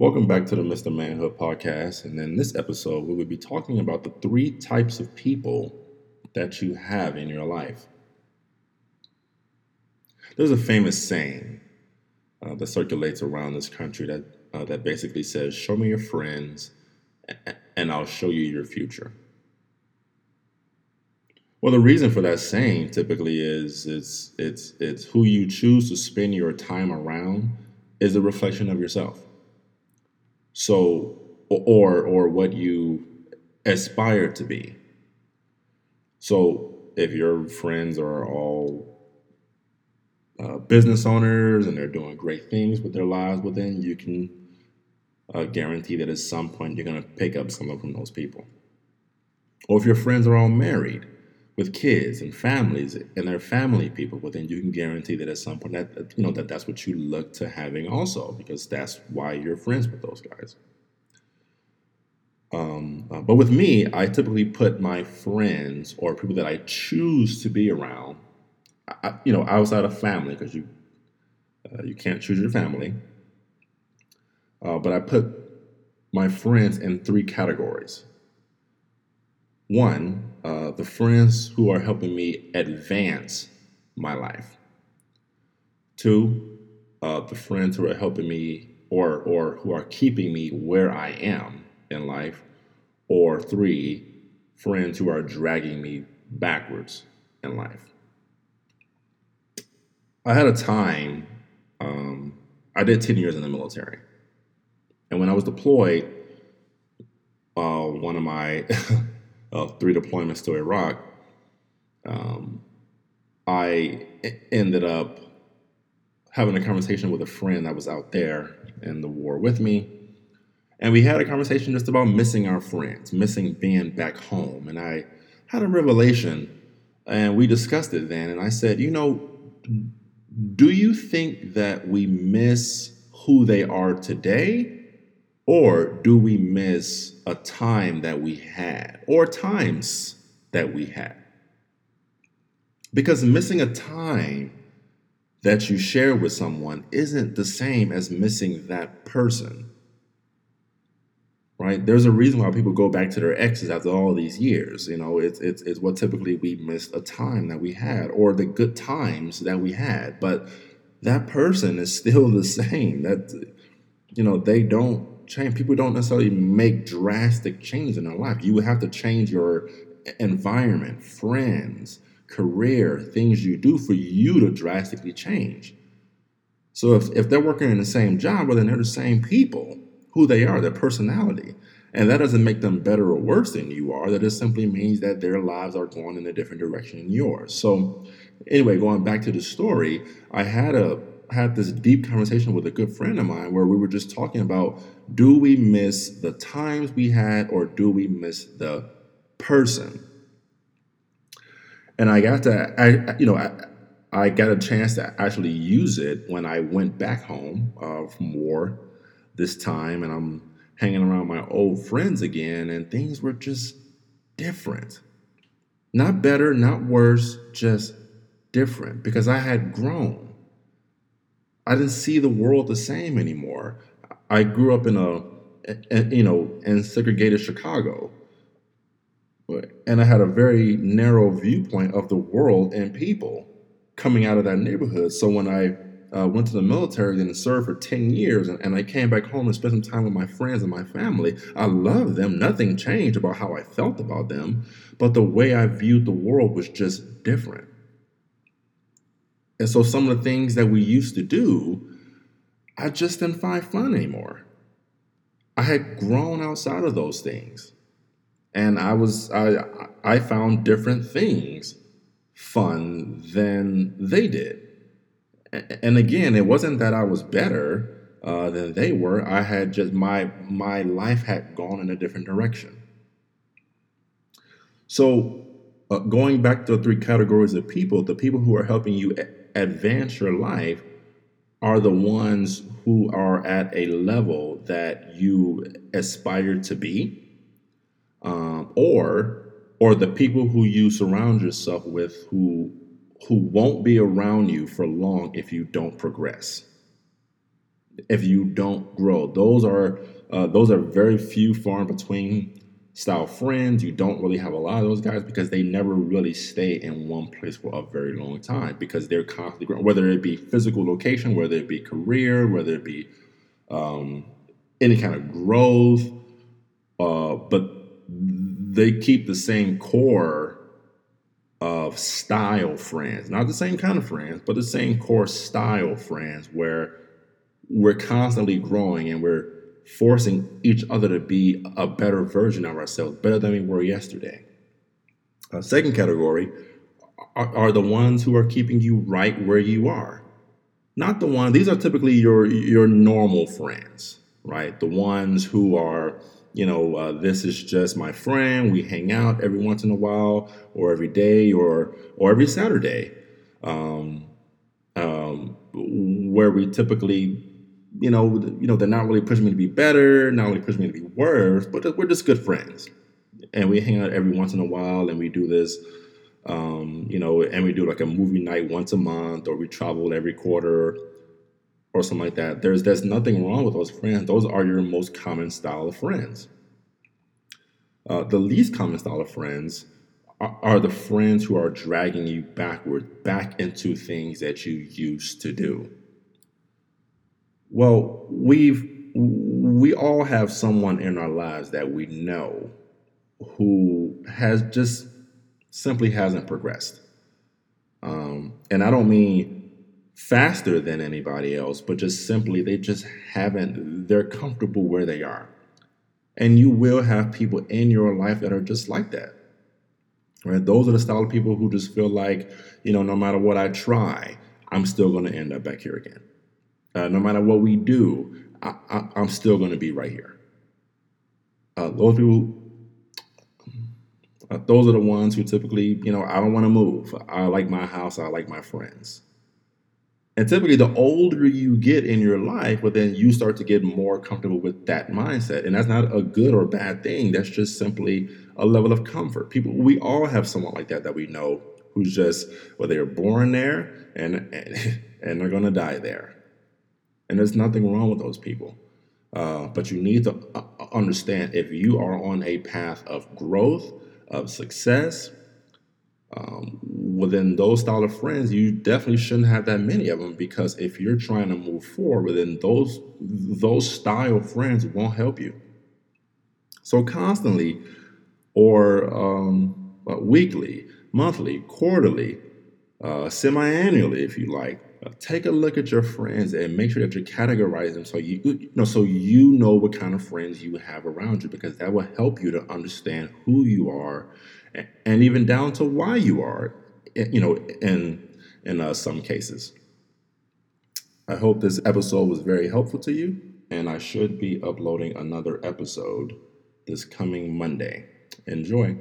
Welcome back to the Mr. Manhood podcast. And in this episode, we will be talking about the three types of people that you have in your life. There's a famous saying uh, that circulates around this country that uh, that basically says, "Show me your friends, and I'll show you your future." Well, the reason for that saying typically is it's it's it's who you choose to spend your time around is a reflection of yourself. So, or or what you aspire to be. So, if your friends are all uh, business owners and they're doing great things with their lives, well, then you can uh, guarantee that at some point you're going to pick up something from those people. Or if your friends are all married with kids and families and their family people, but then you can guarantee that at some point that you know that that's what you look to having also, because that's why you're friends with those guys. Um, uh, but with me, I typically put my friends or people that I choose to be around, I, you know, outside of family, because you uh, you can't choose your family. Uh, but I put my friends in three categories. One, uh, the friends who are helping me advance my life. Two, uh, the friends who are helping me or or who are keeping me where I am in life, or three, friends who are dragging me backwards in life. I had a time, um, I did 10 years in the military. And when I was deployed, uh, one of my uh, three deployments to Iraq, um, I ended up having a conversation with a friend that was out there in the war with me and we had a conversation just about missing our friends, missing being back home. And I had a revelation and we discussed it then. And I said, you know, do you think that we miss who they are today? Or do we miss a time that we had or times that we had? Because missing a time that you share with someone isn't the same as missing that person right? There's a reason why people go back to their exes after all these years. You know, it's it's it's what typically we missed a time that we had or the good times that we had, but that person is still the same. That you know, they don't change. People don't necessarily make drastic changes in their life. You would have to change your environment, friends, career, things you do for you to drastically change. So if, if they're working in the same job, well, then they're the same people who they are, their personality. And that doesn't make them better or worse than you are. That just simply means that their lives are going in a different direction than yours. So, anyway, going back to the story, I had a had this deep conversation with a good friend of mine where we were just talking about do we miss the times we had or do we miss the person? And I got to, I you know, I, I got a chance to actually use it when I went back home uh, from war this time and I'm hanging around my old friends again, and things were just different. Not better, not worse, just different because I had grown. I didn't see the world the same anymore. I grew up in a, you know, in segregated Chicago. And I had a very narrow viewpoint of the world and people coming out of that neighborhood. So when I uh, went to the military and served for 10 years and, and I came back home and spent some time with my friends and my family. I loved them. Nothing changed about how I felt about them, but the way I viewed the world was just different. And so some of the things that we used to do, I just didn't find fun anymore. I had grown outside of those things. And I was I I found different things fun than they did and again, it wasn't that I was better uh, than they were. I had just my my life had gone in a different direction. So, uh, going back to the three categories of people, the people who are helping you advance your life are the ones who are at a level that you aspire to be, um, or or the people who you surround yourself with who who won't be around you for long if you don't progress. if you don't grow. Those are uh, those are very few far in between style friends. You don't really have a lot of those guys because they never really stay in one place for a very long time because they're constantly growing, whether it be physical location, whether it be career, whether it be um, any kind of growth. Uh, but they keep the same core of style friends, not the same kind of friends, but the same core style friends where we're constantly growing and we're forcing each other to be a better version of ourselves, better than we were yesterday. Uh, second category are, are the ones who are keeping you right where you are. Not the ones, these are typically your your normal friends, right? The ones who are you know, uh, this is just my friend. We hang out every once in a while, or every day, or or every Saturday, um, um, where we typically, you know, you know, they're not really pushing me to be better, not really pushing me to be worse, but we're just good friends, and we hang out every once in a while, and we do this. Um, you know, and we do like a movie night once a month, or we travel every quarter, or something like that. There's there's nothing wrong with those friends. Those are your most common style of friends. Uh, the least common style of friends are, are the friends who are dragging you backward, back into things that you used to do. Well, we've we all have someone in our lives that we know who has just simply hasn't progressed. Um, and I don't mean faster than anybody else, but just simply they just haven't, they're comfortable where they are. And you will have people in your life that are just like that. Right? Those are the style of people who just feel like, you know, no matter what I try, I'm still going to end up back here again. Uh, no matter what we do, I, am still going to be right here. Uh, those people, uh, those are the ones who typically, you know, I don't want to move. I like my house. I like my friends. And typically, the older you get in your life, well, then you start to get more comfortable with that mindset. And that's not a good or bad thing. That's just simply a level of comfort. People, we all have someone like that that we know who's just, well, they're born there and, and, and they're going to die there. And there's nothing wrong with those people. Uh, but you need to uh, understand if you are on a path of growth, of success, um, within those style of friends, you definitely shouldn't have that many of them because if you're trying to move forward, then those those style friends won't help you. So constantly, or um, uh, weekly, monthly, quarterly, uh, semi-annually, if you like, take a look at your friends and make sure that you categorize them so you, you know so you know what kind of friends you have around you because that will help you to understand who you are and even down to why you are, you know, in in uh, some cases. I hope this episode was very helpful to you, and I should be uploading another episode this coming Monday. Enjoy.